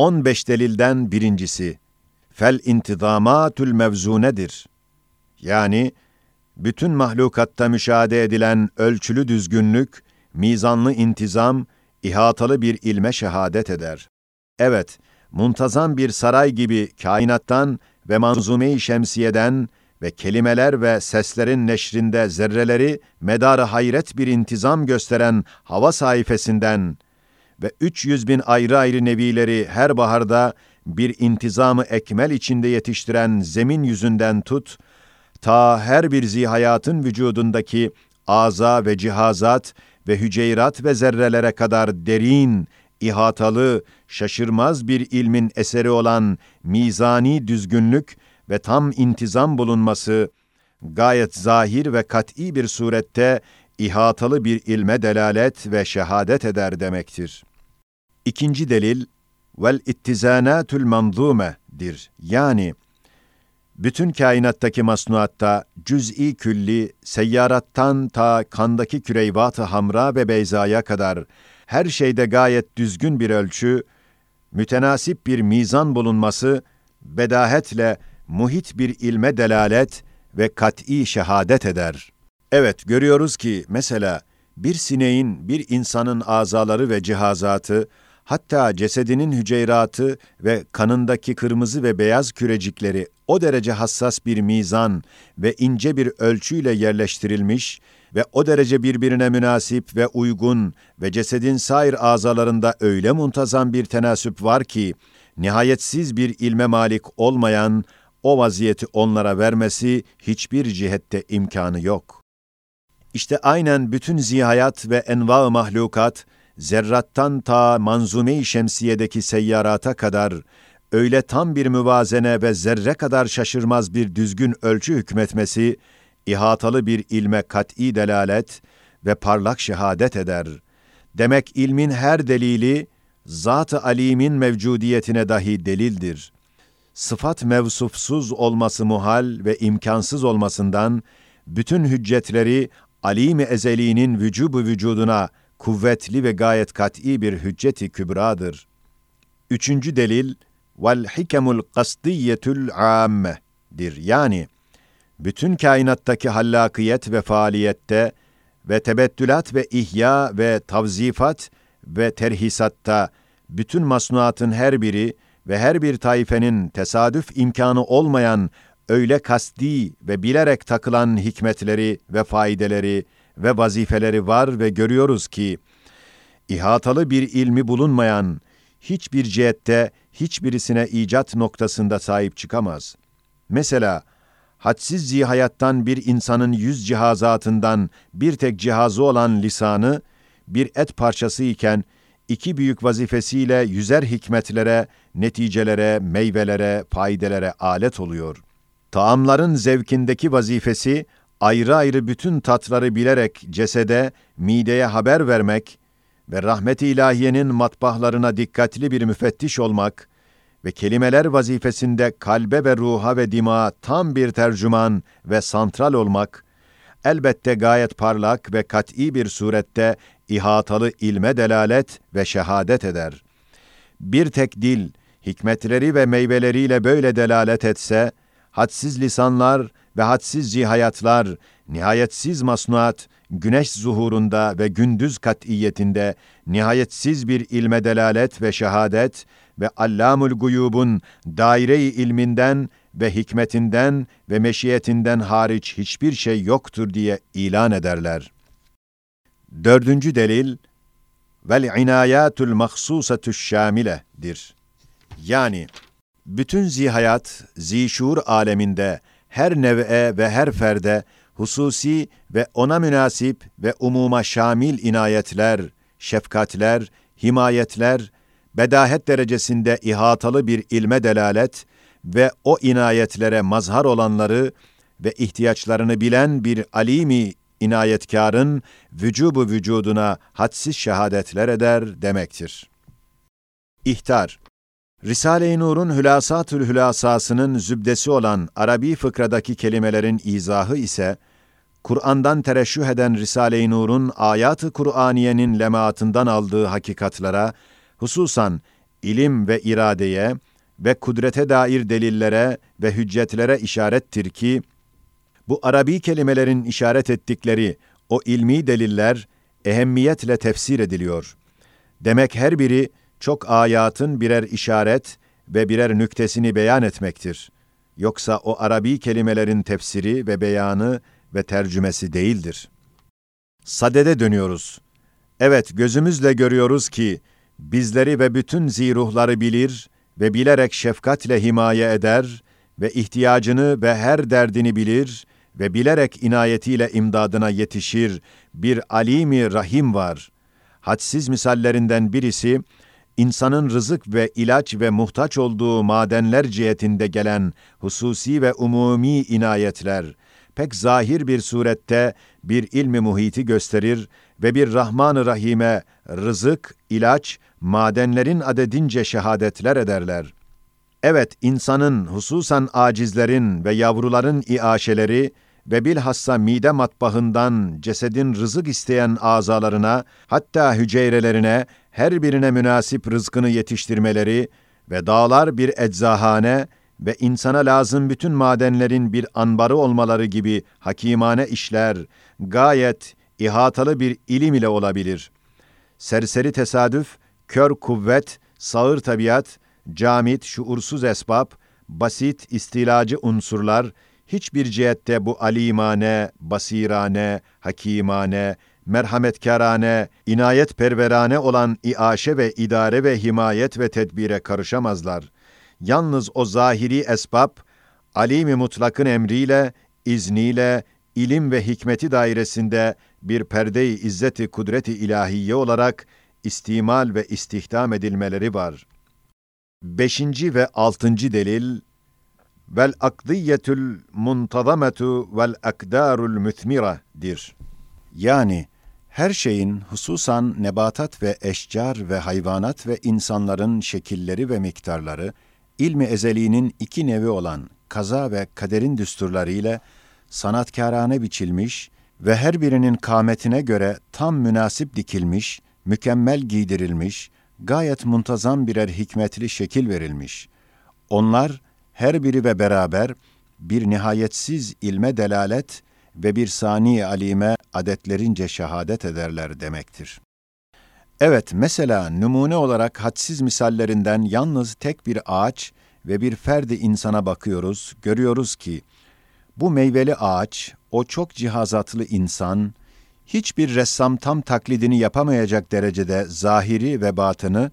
15 delilden birincisi, fel intizamatül mevzunedir. Yani, bütün mahlukatta müşahede edilen ölçülü düzgünlük, mizanlı intizam, ihatalı bir ilme şehadet eder. Evet, muntazam bir saray gibi kainattan ve manzume-i şemsiyeden ve kelimeler ve seslerin neşrinde zerreleri medarı hayret bir intizam gösteren hava sayfasından ve 300 bin ayrı ayrı nevileri her baharda bir intizamı ekmel içinde yetiştiren zemin yüzünden tut, ta her bir zihayatın vücudundaki aza ve cihazat ve hüceyrat ve zerrelere kadar derin, ihatalı, şaşırmaz bir ilmin eseri olan mizani düzgünlük ve tam intizam bulunması, gayet zahir ve kat'i bir surette ihatalı bir ilme delalet ve şehadet eder demektir. İkinci delil, vel ittizanatül manzume'dir. Yani, bütün kainattaki masnuatta cüz'i külli, seyyarattan ta kandaki küreyvat-ı hamra ve beyzaya kadar her şeyde gayet düzgün bir ölçü, mütenasip bir mizan bulunması, bedahetle muhit bir ilme delalet ve kat'i şehadet eder. Evet, görüyoruz ki mesela bir sineğin, bir insanın azaları ve cihazatı, hatta cesedinin hüceyratı ve kanındaki kırmızı ve beyaz kürecikleri o derece hassas bir mizan ve ince bir ölçüyle yerleştirilmiş ve o derece birbirine münasip ve uygun ve cesedin sair azalarında öyle muntazam bir tenasüp var ki, nihayetsiz bir ilme malik olmayan o vaziyeti onlara vermesi hiçbir cihette imkanı yok. İşte aynen bütün zihayat ve enva mahlukat, zerrattan ta manzume-i şemsiyedeki seyyarata kadar, öyle tam bir müvazene ve zerre kadar şaşırmaz bir düzgün ölçü hükmetmesi, ihatalı bir ilme kat'i delalet ve parlak şehadet eder. Demek ilmin her delili, Zat-ı Alim'in mevcudiyetine dahi delildir. Sıfat mevsufsuz olması muhal ve imkansız olmasından, bütün hüccetleri alim-i ezeliğinin vücubu vücuduna kuvvetli ve gayet kat'i bir hücceti kübradır. Üçüncü delil, vel hikemul kastiyetül amme'dir. Yani, bütün kainattaki hallakiyet ve faaliyette ve tebettülat ve ihya ve tavzifat ve terhisatta bütün masnuatın her biri ve her bir taifenin tesadüf imkanı olmayan öyle kasti ve bilerek takılan hikmetleri ve faydeleri ve vazifeleri var ve görüyoruz ki, ihatalı bir ilmi bulunmayan, hiçbir cihette hiçbirisine icat noktasında sahip çıkamaz. Mesela, hadsiz zihayattan bir insanın yüz cihazatından bir tek cihazı olan lisanı, bir et parçası iken, iki büyük vazifesiyle yüzer hikmetlere, neticelere, meyvelere, faydelere alet oluyor. Taamların zevkindeki vazifesi, ayrı ayrı bütün tatları bilerek cesede, mideye haber vermek ve rahmet-i ilahiyenin matbahlarına dikkatli bir müfettiş olmak ve kelimeler vazifesinde kalbe ve ruha ve dima tam bir tercüman ve santral olmak, elbette gayet parlak ve kat'i bir surette ihatalı ilme delalet ve şehadet eder. Bir tek dil, hikmetleri ve meyveleriyle böyle delalet etse, hadsiz lisanlar ve hadsiz zihayatlar, nihayetsiz masnuat, güneş zuhurunda ve gündüz kat'iyetinde nihayetsiz bir ilme delalet ve şehadet ve Allamul Guyub'un daire-i ilminden ve hikmetinden ve meşiyetinden hariç hiçbir şey yoktur diye ilan ederler. Dördüncü delil, vel inayatul mahsusatü şamile'dir. Yani, bütün zihayat, zişur aleminde, her nev'e ve her ferde, hususi ve ona münasip ve umuma şamil inayetler, şefkatler, himayetler, bedahet derecesinde ihatalı bir ilme delalet ve o inayetlere mazhar olanları ve ihtiyaçlarını bilen bir alimi inayetkarın vücubu vücuduna hadsiz şehadetler eder demektir. İhtar Risale-i Nur'un Hülasatül Hülasasının zübdesi olan Arabi fıkradaki kelimelerin izahı ise, Kur'an'dan tereşüh eden Risale-i Nur'un ayat-ı Kur'aniyenin lemaatından aldığı hakikatlara, hususan ilim ve iradeye ve kudrete dair delillere ve hüccetlere işarettir ki, bu Arabi kelimelerin işaret ettikleri o ilmi deliller ehemmiyetle tefsir ediliyor. Demek her biri çok ayatın birer işaret ve birer nüktesini beyan etmektir. Yoksa o Arabi kelimelerin tefsiri ve beyanı ve tercümesi değildir. Sadede dönüyoruz. Evet, gözümüzle görüyoruz ki, bizleri ve bütün ziruhları bilir ve bilerek şefkatle himaye eder ve ihtiyacını ve her derdini bilir ve bilerek inayetiyle imdadına yetişir bir alimi rahim var. Hadsiz misallerinden birisi, insanın rızık ve ilaç ve muhtaç olduğu madenler cihetinde gelen hususi ve umumi inayetler, pek zahir bir surette bir ilmi muhiti gösterir ve bir Rahman-ı Rahim'e rızık, ilaç, madenlerin adedince şehadetler ederler. Evet, insanın, hususan acizlerin ve yavruların iaşeleri ve bilhassa mide matbahından cesedin rızık isteyen azalarına, hatta hücrelerine, her birine münasip rızkını yetiştirmeleri ve dağlar bir eczahane ve insana lazım bütün madenlerin bir anbarı olmaları gibi hakimane işler, gayet ihatalı bir ilim ile olabilir. Serseri tesadüf, kör kuvvet, sağır tabiat, camit, şuursuz esbab, basit, istilacı unsurlar, hiçbir cihette bu alimane, basirane, hakimane, merhametkarane, inayet perverane olan iaşe ve idare ve himayet ve tedbire karışamazlar. Yalnız o zahiri esbab, alimi mutlakın emriyle, izniyle, ilim ve hikmeti dairesinde bir perde-i izzeti kudreti ilahiye olarak istimal ve istihdam edilmeleri var. Beşinci ve altıncı delil, vel akdiyetül muntazametu vel akdarul müthmiradir. Yani her şeyin hususan nebatat ve eşcar ve hayvanat ve insanların şekilleri ve miktarları, ilmi ezeliğinin iki nevi olan kaza ve kaderin düsturları ile sanatkârane biçilmiş ve her birinin kâmetine göre tam münasip dikilmiş, mükemmel giydirilmiş, gayet muntazam birer hikmetli şekil verilmiş. Onlar her biri ve beraber bir nihayetsiz ilme delalet ve bir sani alime adetlerince şehadet ederler demektir. Evet, mesela numune olarak hadsiz misallerinden yalnız tek bir ağaç ve bir ferdi insana bakıyoruz, görüyoruz ki, bu meyveli ağaç, o çok cihazatlı insan, hiçbir ressam tam taklidini yapamayacak derecede zahiri ve batını,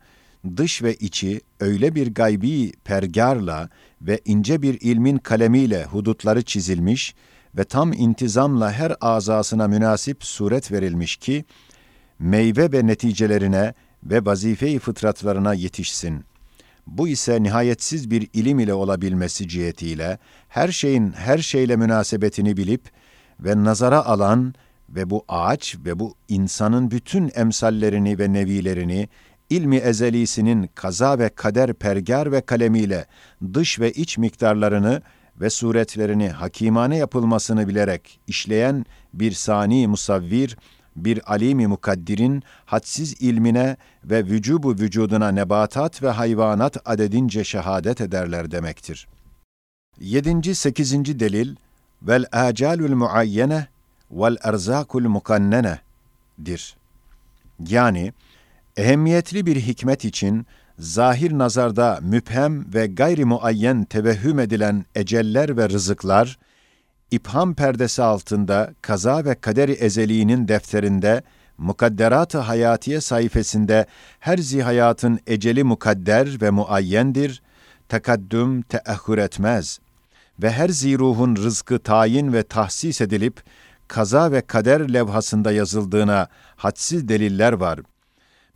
dış ve içi öyle bir gaybi pergarla ve ince bir ilmin kalemiyle hudutları çizilmiş ve tam intizamla her azasına münasip suret verilmiş ki, meyve ve neticelerine ve vazife-i fıtratlarına yetişsin. Bu ise nihayetsiz bir ilim ile olabilmesi cihetiyle, her şeyin her şeyle münasebetini bilip ve nazara alan ve bu ağaç ve bu insanın bütün emsallerini ve nevilerini ilmi ezelisinin kaza ve kader pergar ve kalemiyle dış ve iç miktarlarını ve suretlerini hakimane yapılmasını bilerek işleyen bir sani musavvir, bir alimi mukaddirin hadsiz ilmine ve vücubu vücuduna nebatat ve hayvanat adedince şehadet ederler demektir. Yedinci, sekizinci delil, vel acalul muayyene vel erzakul mukannene dir. Yani, ehemmiyetli bir hikmet için zahir nazarda müphem ve gayri muayyen tevehhüm edilen eceller ve rızıklar, ipham perdesi altında kaza ve kaderi ezeliğinin defterinde, mukadderat-ı hayatiye sayfasında her zihayatın eceli mukadder ve muayyendir, tekaddüm teahhür etmez ve her ziruhun rızkı tayin ve tahsis edilip, kaza ve kader levhasında yazıldığına hadsiz deliller var.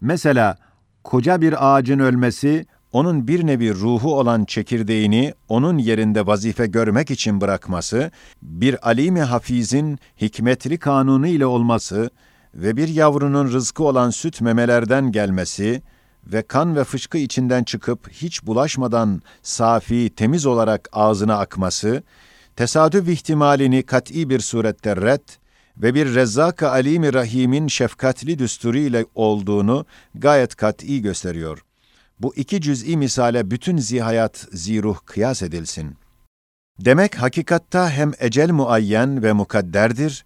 Mesela, koca bir ağacın ölmesi, onun bir nevi ruhu olan çekirdeğini onun yerinde vazife görmek için bırakması, bir alimi hafizin hikmetli kanunu ile olması ve bir yavrunun rızkı olan süt memelerden gelmesi ve kan ve fışkı içinden çıkıp hiç bulaşmadan safi, temiz olarak ağzına akması, tesadüf ihtimalini kat'i bir surette red ve bir Rezzak-ı Alim-i Rahim'in şefkatli düsturu ile olduğunu gayet kat'i gösteriyor. bu iki cüz'i misale bütün zihayat, ziruh kıyas edilsin. Demek hakikatta hem ecel muayyen ve mukadderdir,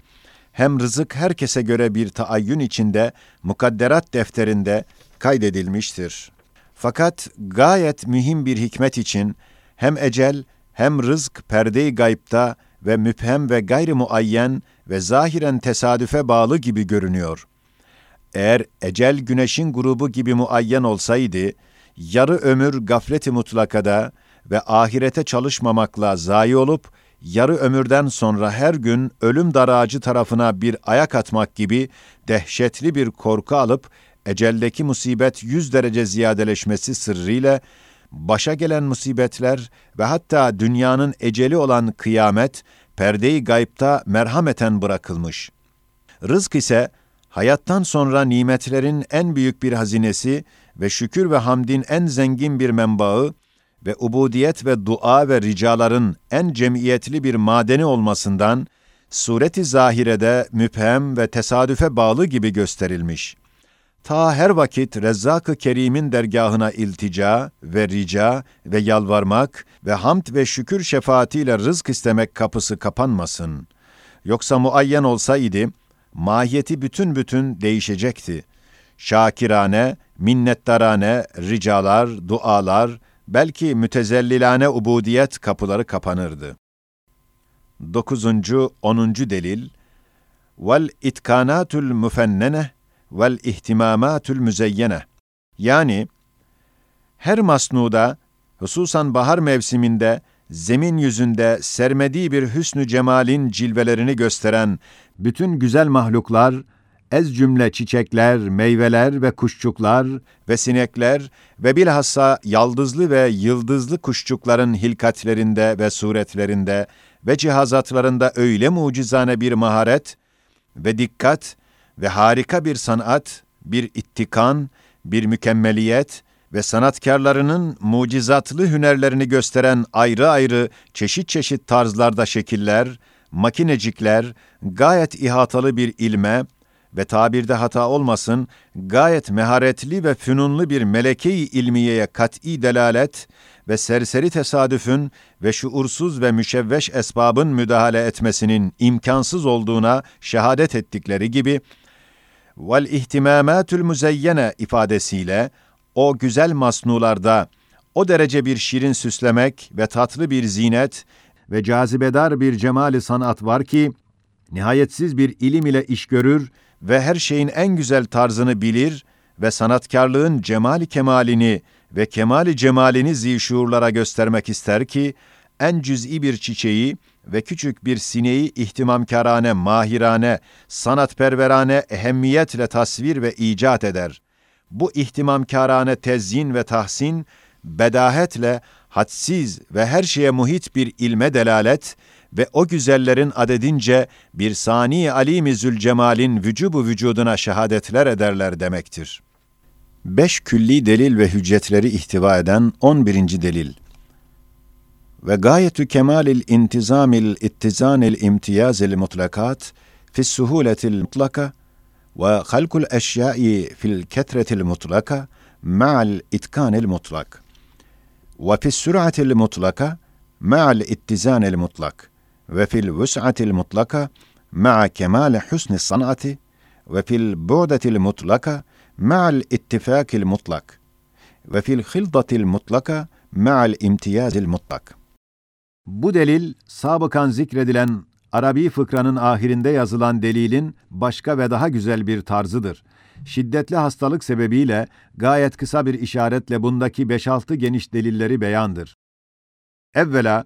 hem rızık herkese göre bir taayyün içinde mukadderat defterinde kaydedilmiştir. Fakat gayet mühim bir hikmet için hem ecel hem rızk perde-i gayipta ve müphem ve gayri muayyen ve zahiren tesadüfe bağlı gibi görünüyor. Eğer ecel güneşin grubu gibi muayyen olsaydı, yarı ömür gafleti mutlakada ve ahirete çalışmamakla zayi olup, yarı ömürden sonra her gün ölüm daracı tarafına bir ayak atmak gibi dehşetli bir korku alıp, eceldeki musibet yüz derece ziyadeleşmesi sırrıyla, başa gelen musibetler ve hatta dünyanın eceli olan kıyamet, perdeyi gayipta merhameten bırakılmış. Rızk ise, hayattan sonra nimetlerin en büyük bir hazinesi ve şükür ve hamdin en zengin bir menbaı ve ubudiyet ve dua ve ricaların en cemiyetli bir madeni olmasından, sureti zahirede müphem ve tesadüfe bağlı gibi gösterilmiş. Ta her vakit Rezzak-ı Kerim'in dergahına iltica ve rica ve yalvarmak ve hamd ve şükür şefaatiyle rızk istemek kapısı kapanmasın. Yoksa muayyen olsaydı, mahiyeti bütün bütün değişecekti. Şakirane, minnettarane, ricalar, dualar, belki mütezellilane ubudiyet kapıları kapanırdı. Dokuzuncu, onuncu delil, vel itkanatul müfennene vel ihtimamatül müzeyyene. Yani, her masnuda, hususan bahar mevsiminde, zemin yüzünde sermediği bir hüsnü cemalin cilvelerini gösteren bütün güzel mahluklar, ez cümle çiçekler, meyveler ve kuşçuklar ve sinekler ve bilhassa yaldızlı ve yıldızlı kuşçukların hilkatlerinde ve suretlerinde ve cihazatlarında öyle mucizane bir maharet ve dikkat ve harika bir sanat, bir ittikan, bir mükemmeliyet ve sanatkarlarının mucizatlı hünerlerini gösteren ayrı ayrı çeşit çeşit tarzlarda şekiller, makinecikler, gayet ihatalı bir ilme ve tabirde hata olmasın, gayet meharetli ve fünunlu bir meleke-i ilmiyeye kat'i delalet ve serseri tesadüfün ve şuursuz ve müşevveş esbabın müdahale etmesinin imkansız olduğuna şehadet ettikleri gibi, vel ihtimamatül müzeyyene ifadesiyle o güzel masnularda o derece bir şirin süslemek ve tatlı bir zinet ve cazibedar bir cemali sanat var ki, nihayetsiz bir ilim ile iş görür ve her şeyin en güzel tarzını bilir ve sanatkarlığın cemali kemalini ve kemali cemalini zişuurlara göstermek ister ki, en cüz'i bir çiçeği ve küçük bir sineği ihtimamkarane, mahirane, sanatperverane ehemmiyetle tasvir ve icat eder. Bu ihtimamkarane tezyin ve tahsin, bedahetle hadsiz ve her şeye muhit bir ilme delalet ve o güzellerin adedince bir sani alimi zülcemalin vücubu vücuduna şehadetler ederler demektir. Beş külli delil ve hüccetleri ihtiva eden on birinci delil وغاية كمال الانتظام الاتزان الامتياز المطلقات في السهولة المطلقة وخلق الأشياء في الكثرة المطلقة مع الإتقان المطلق. وفي السرعة المطلقة مع الاتزان المطلق. وفي الوسعة المطلقة مع كمال حسن الصنعة. وفي البعدة المطلقة مع الاتفاق المطلق. وفي الخلطة المطلقة مع الامتياز المطلق. Bu delil, sabıkan zikredilen Arabi fıkranın ahirinde yazılan delilin başka ve daha güzel bir tarzıdır. Şiddetli hastalık sebebiyle gayet kısa bir işaretle bundaki 5-6 geniş delilleri beyandır. Evvela,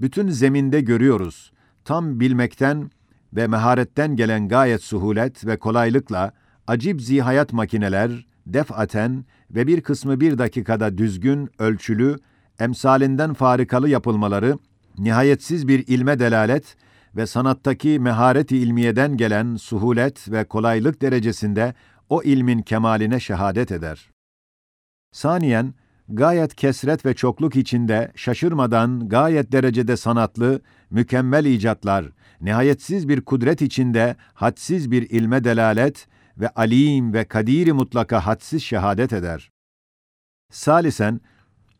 bütün zeminde görüyoruz. Tam bilmekten ve meharetten gelen gayet suhulet ve kolaylıkla acib zihayat makineler defaten ve bir kısmı bir dakikada düzgün, ölçülü, emsalinden farikalı yapılmaları nihayetsiz bir ilme delalet ve sanattaki meharet-i ilmiyeden gelen suhulet ve kolaylık derecesinde o ilmin kemaline şehadet eder. Saniyen, gayet kesret ve çokluk içinde şaşırmadan gayet derecede sanatlı, mükemmel icatlar, nihayetsiz bir kudret içinde hadsiz bir ilme delalet ve alim ve kadiri mutlaka hadsiz şehadet eder. Salisen,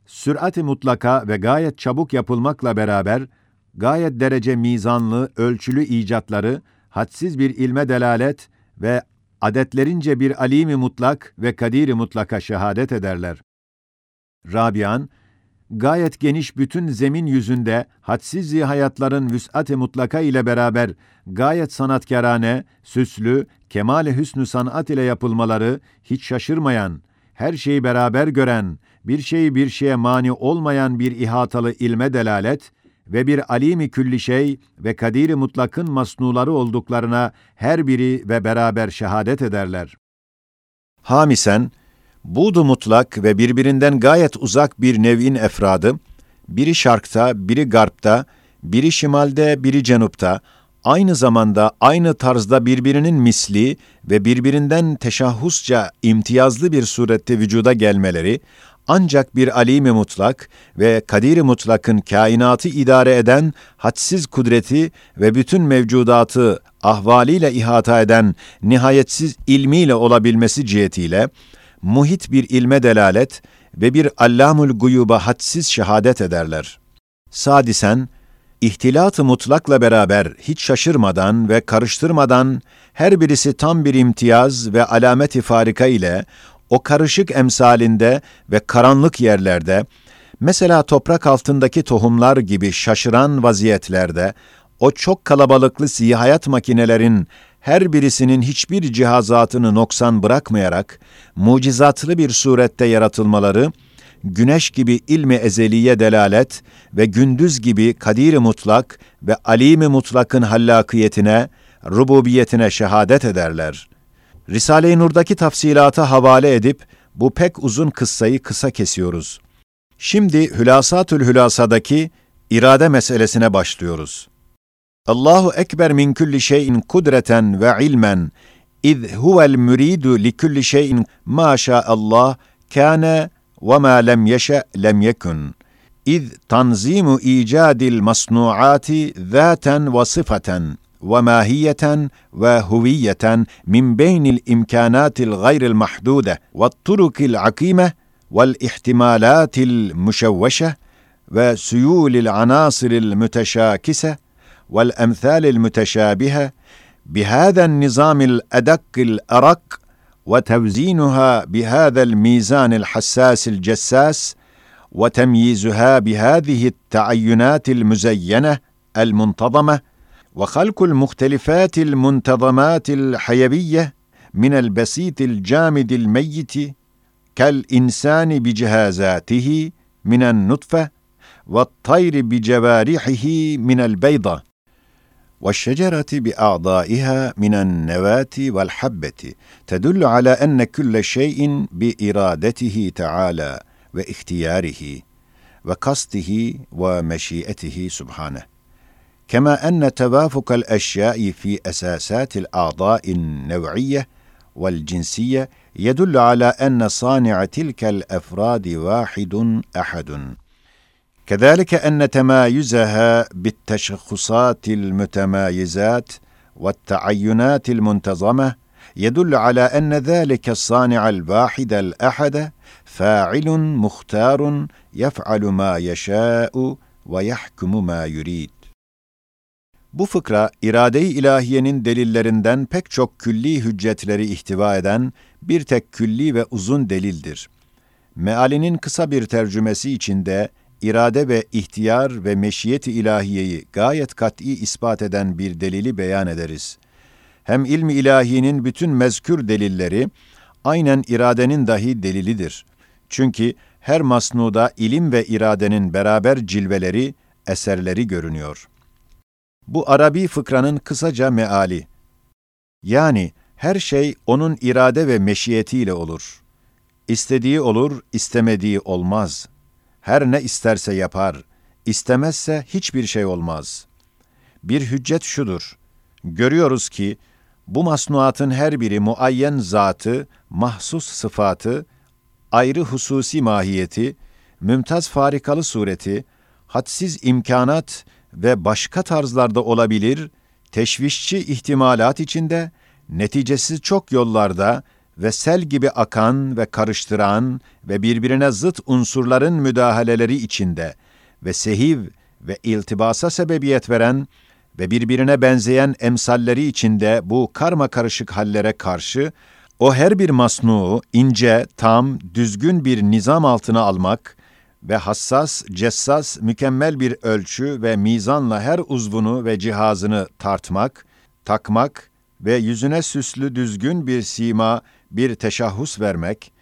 sürat-i mutlaka ve gayet çabuk yapılmakla beraber, gayet derece mizanlı, ölçülü icatları, hadsiz bir ilme delalet ve adetlerince bir alimi mutlak ve kadiri mutlaka şehadet ederler. Rabian, gayet geniş bütün zemin yüzünde hadsiz hayatların vüs'at-ı mutlaka ile beraber gayet sanatkarane, süslü, kemal-i hüsnü sanat ile yapılmaları hiç şaşırmayan, her şeyi beraber gören, bir şeyi bir şeye mani olmayan bir ihatalı ilme delalet ve bir alimi külli şey ve kadiri mutlakın masnuları olduklarına her biri ve beraber şehadet ederler. Hamisen, budu mutlak ve birbirinden gayet uzak bir nev'in efradı, biri şarkta, biri garpta, biri şimalde, biri cenupta, aynı zamanda aynı tarzda birbirinin misli ve birbirinden teşahhusça imtiyazlı bir surette vücuda gelmeleri, ancak bir alimi mutlak ve kadiri mutlakın kainatı idare eden hadsiz kudreti ve bütün mevcudatı ahvaliyle ihata eden nihayetsiz ilmiyle olabilmesi cihetiyle, muhit bir ilme delalet ve bir allamul guyuba hadsiz şehadet ederler. Sadisen, ihtilat-ı mutlakla beraber hiç şaşırmadan ve karıştırmadan her birisi tam bir imtiyaz ve alamet-i farika ile o karışık emsalinde ve karanlık yerlerde, mesela toprak altındaki tohumlar gibi şaşıran vaziyetlerde, o çok kalabalıklı siyahayat makinelerin her birisinin hiçbir cihazatını noksan bırakmayarak, mucizatlı bir surette yaratılmaları, güneş gibi ilmi ezeliye delalet ve gündüz gibi kadir mutlak ve alim mutlakın hallakiyetine, rububiyetine şehadet ederler. Risale-i Nur'daki tafsilata havale edip bu pek uzun kıssayı kısa kesiyoruz. Şimdi Hülasatül Hülasa'daki irade meselesine başlıyoruz. Allahu ekber min kulli şeyin kudreten ve ilmen iz huvel muridu li kulli şeyin ma Allah kana ve ma lem yeşe lem yekun. İz tanzimu icadil masnuati zaten ve sıfaten وماهية وهوية من بين الإمكانات الغير المحدودة والطرق العقيمة والاحتمالات المشوشة وسيول العناصر المتشاكسة والأمثال المتشابهة بهذا النظام الأدق الأرق وتوزينها بهذا الميزان الحساس الجساس وتمييزها بهذه التعينات المزينة المنتظمة وخلق المختلفات المنتظمات الحيوية من البسيط الجامد الميت كالإنسان بجهازاته من النطفة والطير بجوارحه من البيضه والشجرة بأعضائها من النواة والحبة تدل على أن كل شيء بإرادته تعالى واختياره وقصده ومشيئته سبحانه. كما أن توافق الأشياء في أساسات الأعضاء النوعية والجنسية يدل على أن صانع تلك الأفراد واحد أحد. كذلك أن تمايزها بالتشخصات المتمايزات والتعينات المنتظمة يدل على أن ذلك الصانع الواحد الأحد فاعل مختار يفعل ما يشاء ويحكم ما يريد. Bu fıkra, irade-i ilahiyenin delillerinden pek çok külli hüccetleri ihtiva eden bir tek külli ve uzun delildir. Mealinin kısa bir tercümesi içinde irade ve ihtiyar ve meşiyeti ilahiyeyi gayet kat'i ispat eden bir delili beyan ederiz. Hem ilmi ilahiyenin bütün mezkür delilleri aynen iradenin dahi delilidir. Çünkü her masnuda ilim ve iradenin beraber cilveleri, eserleri görünüyor.'' Bu Arabi fıkranın kısaca meali. Yani her şey onun irade ve meşiyetiyle olur. İstediği olur, istemediği olmaz. Her ne isterse yapar, istemezse hiçbir şey olmaz. Bir hüccet şudur. Görüyoruz ki bu masnuatın her biri muayyen zatı, mahsus sıfatı, ayrı hususi mahiyeti, mümtaz farikalı sureti, hadsiz imkanat ve başka tarzlarda olabilir, teşvişçi ihtimalat içinde, neticesiz çok yollarda ve sel gibi akan ve karıştıran ve birbirine zıt unsurların müdahaleleri içinde ve sehiv ve iltibasa sebebiyet veren ve birbirine benzeyen emsalleri içinde bu karma karışık hallere karşı o her bir masnuğu ince, tam, düzgün bir nizam altına almak ve hassas, cessas, mükemmel bir ölçü ve mizanla her uzvunu ve cihazını tartmak, takmak ve yüzüne süslü düzgün bir sima, bir teşahhus vermek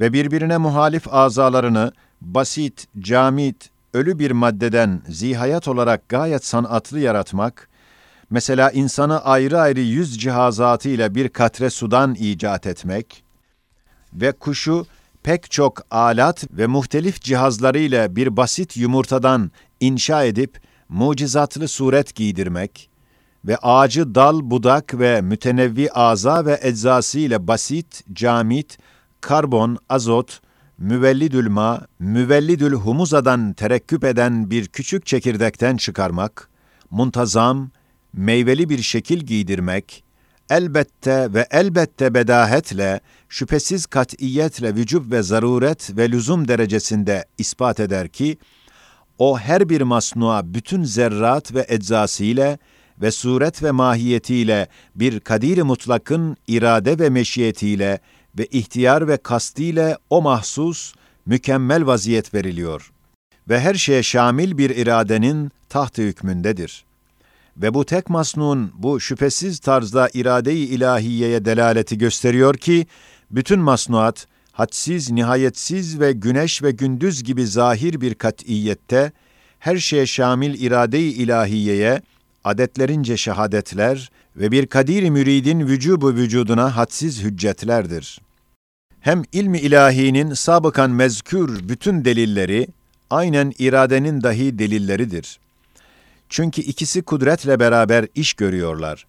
ve birbirine muhalif azalarını basit, camit, ölü bir maddeden zihayat olarak gayet sanatlı yaratmak, mesela insanı ayrı ayrı yüz cihazatı ile bir katre sudan icat etmek ve kuşu pek çok alat ve muhtelif cihazlarıyla bir basit yumurtadan inşa edip mucizatlı suret giydirmek ve ağacı dal, budak ve mütenevvi aza ve eczası ile basit, camit, karbon, azot, müvellidül ma, müvellidül humuzadan terekküp eden bir küçük çekirdekten çıkarmak, muntazam, meyveli bir şekil giydirmek, elbette ve elbette bedahetle, şüphesiz katiyetle vücub ve zaruret ve lüzum derecesinde ispat eder ki, o her bir masnua bütün zerrat ve eczasıyla ve suret ve mahiyetiyle bir kadir mutlakın irade ve meşiyetiyle ve ihtiyar ve kastiyle o mahsus, mükemmel vaziyet veriliyor. Ve her şeye şamil bir iradenin tahtı hükmündedir. Ve bu tek masnun bu şüphesiz tarzda irade-i ilahiyeye delaleti gösteriyor ki, bütün masnuat, hadsiz, nihayetsiz ve güneş ve gündüz gibi zahir bir kat'iyette, her şeye şamil irade-i ilahiyeye, adetlerince şehadetler ve bir kadir müridin vücubu vücuduna hadsiz hüccetlerdir. Hem ilmi ilahinin sabıkan mezkür bütün delilleri, aynen iradenin dahi delilleridir. Çünkü ikisi kudretle beraber iş görüyorlar.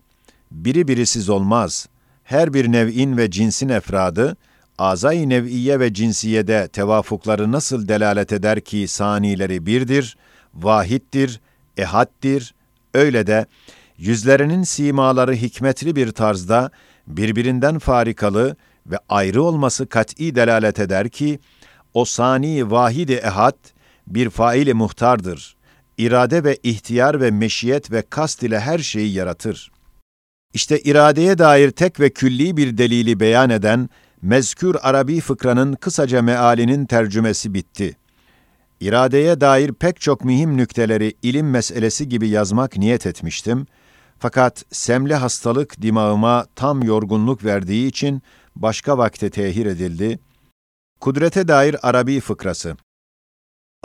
Biri birisiz olmaz. Her bir nev'in ve cinsin efradı, azay nev'iye ve cinsiyede tevafukları nasıl delalet eder ki sanileri birdir, vahittir, ehaddir, öyle de yüzlerinin simaları hikmetli bir tarzda birbirinden farikalı ve ayrı olması kat'i delalet eder ki, o sani vahid-i ehad bir faili muhtardır. İrade ve ihtiyar ve meşiyet ve kast ile her şeyi yaratır. İşte iradeye dair tek ve külli bir delili beyan eden mezkür Arabi fıkranın kısaca mealinin tercümesi bitti. İradeye dair pek çok mühim nükteleri ilim meselesi gibi yazmak niyet etmiştim. Fakat semli hastalık dimağıma tam yorgunluk verdiği için başka vakte tehir edildi. Kudrete dair Arabi fıkrası.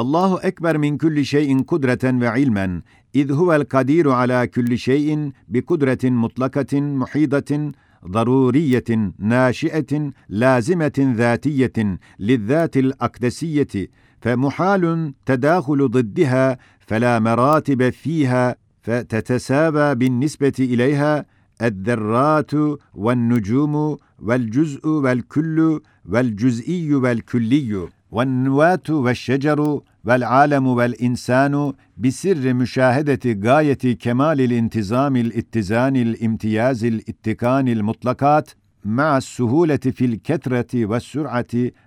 الله أكبر من كل شيء قدرة وعلما إذ هو القدير على كل شيء بقدرة مطلقة محيطة ضرورية ناشئة لازمة ذاتية للذات الأقدسية فمحال تداخل ضدها فلا مراتب فيها فتتسابى بالنسبة إليها الذرات والنجوم والجزء والكل والجزئي والكلي والنواة والشجر والعالم والإنسان بسر مشاهدة غاية كمال الانتظام الاتزان الامتياز الاتقان المطلقات مع السهولة في الكثرة والسرعة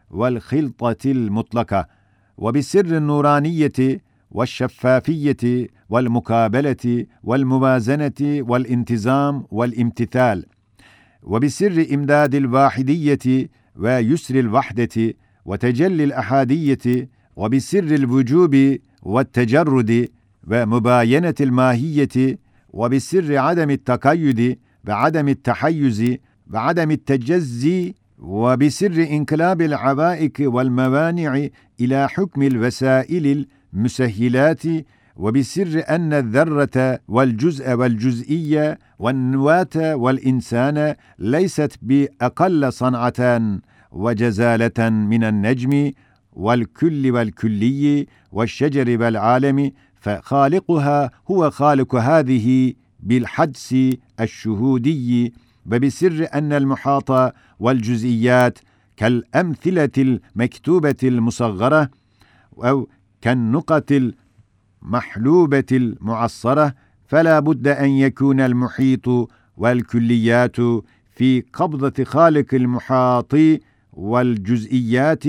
والخلطة المطلقة. وبسر النورانية والشفافية والمقابلة والموازنة والانتظام والامتثال. وبسر إمداد الواحدية ويسر الوحدة وتجلي الأحادية وبسر الوجوب والتجرد ومباينة الماهية وبسر عدم التقيد وعدم التحيز وعدم التجزي وبسر انقلاب العوائق والموانع إلى حكم الوسائل المسهلات وبسر أن الذرة والجزء والجزئية والنواة والإنسان ليست بأقل صنعة وجزالة من النجم والكل والكلي والشجر والعالم فخالقها هو خالق هذه بالحدس الشهودي. وبسر أن المحاط والجزئيات كالأمثلة المكتوبة المصغرة أو كالنقط المحلوبة المعصرة فلا بد أن يكون المحيط والكليات في قبضة خالق المحاط والجزئيات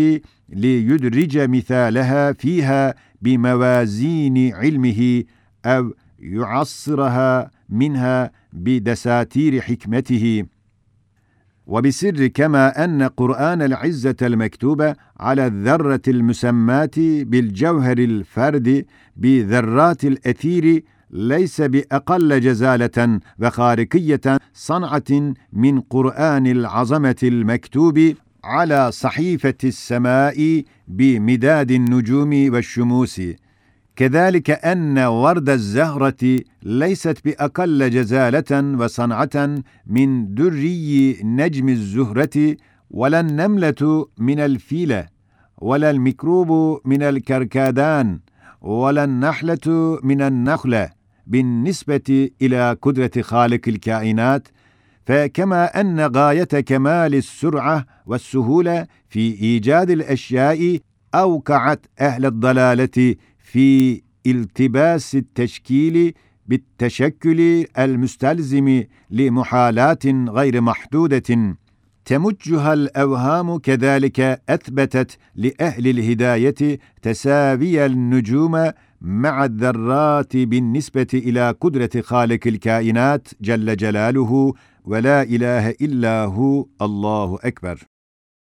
ليدرج مثالها فيها بموازين علمه أو يعصرها منها بدساتير حكمته. وبسر كما أن قرآن العزة المكتوب على الذرة المسماة بالجوهر الفرد بذرات الأثير ليس بأقل جزالة وخارقية صنعة من قرآن العظمة المكتوب على صحيفة السماء بمداد النجوم والشموس. كذلك أن ورد الزهرة ليست بأقل جزالة وصنعة من دري نجم الزهرة ولا النملة من الفيلة ولا الميكروب من الكركادان ولا النحلة من النخلة بالنسبة إلى قدرة خالق الكائنات فكما أن غاية كمال السرعة والسهولة في إيجاد الأشياء أوقعت أهل الضلالة في التباس التشكيل بالتشكل المستلزم لمحالات غير محدودة. تمجها الأوهام كذلك أثبتت لأهل الهداية تساوي النجوم مع الذرات بالنسبة إلى قدرة خالق الكائنات جل جلاله ve la ilahe illahu Allahu ekber.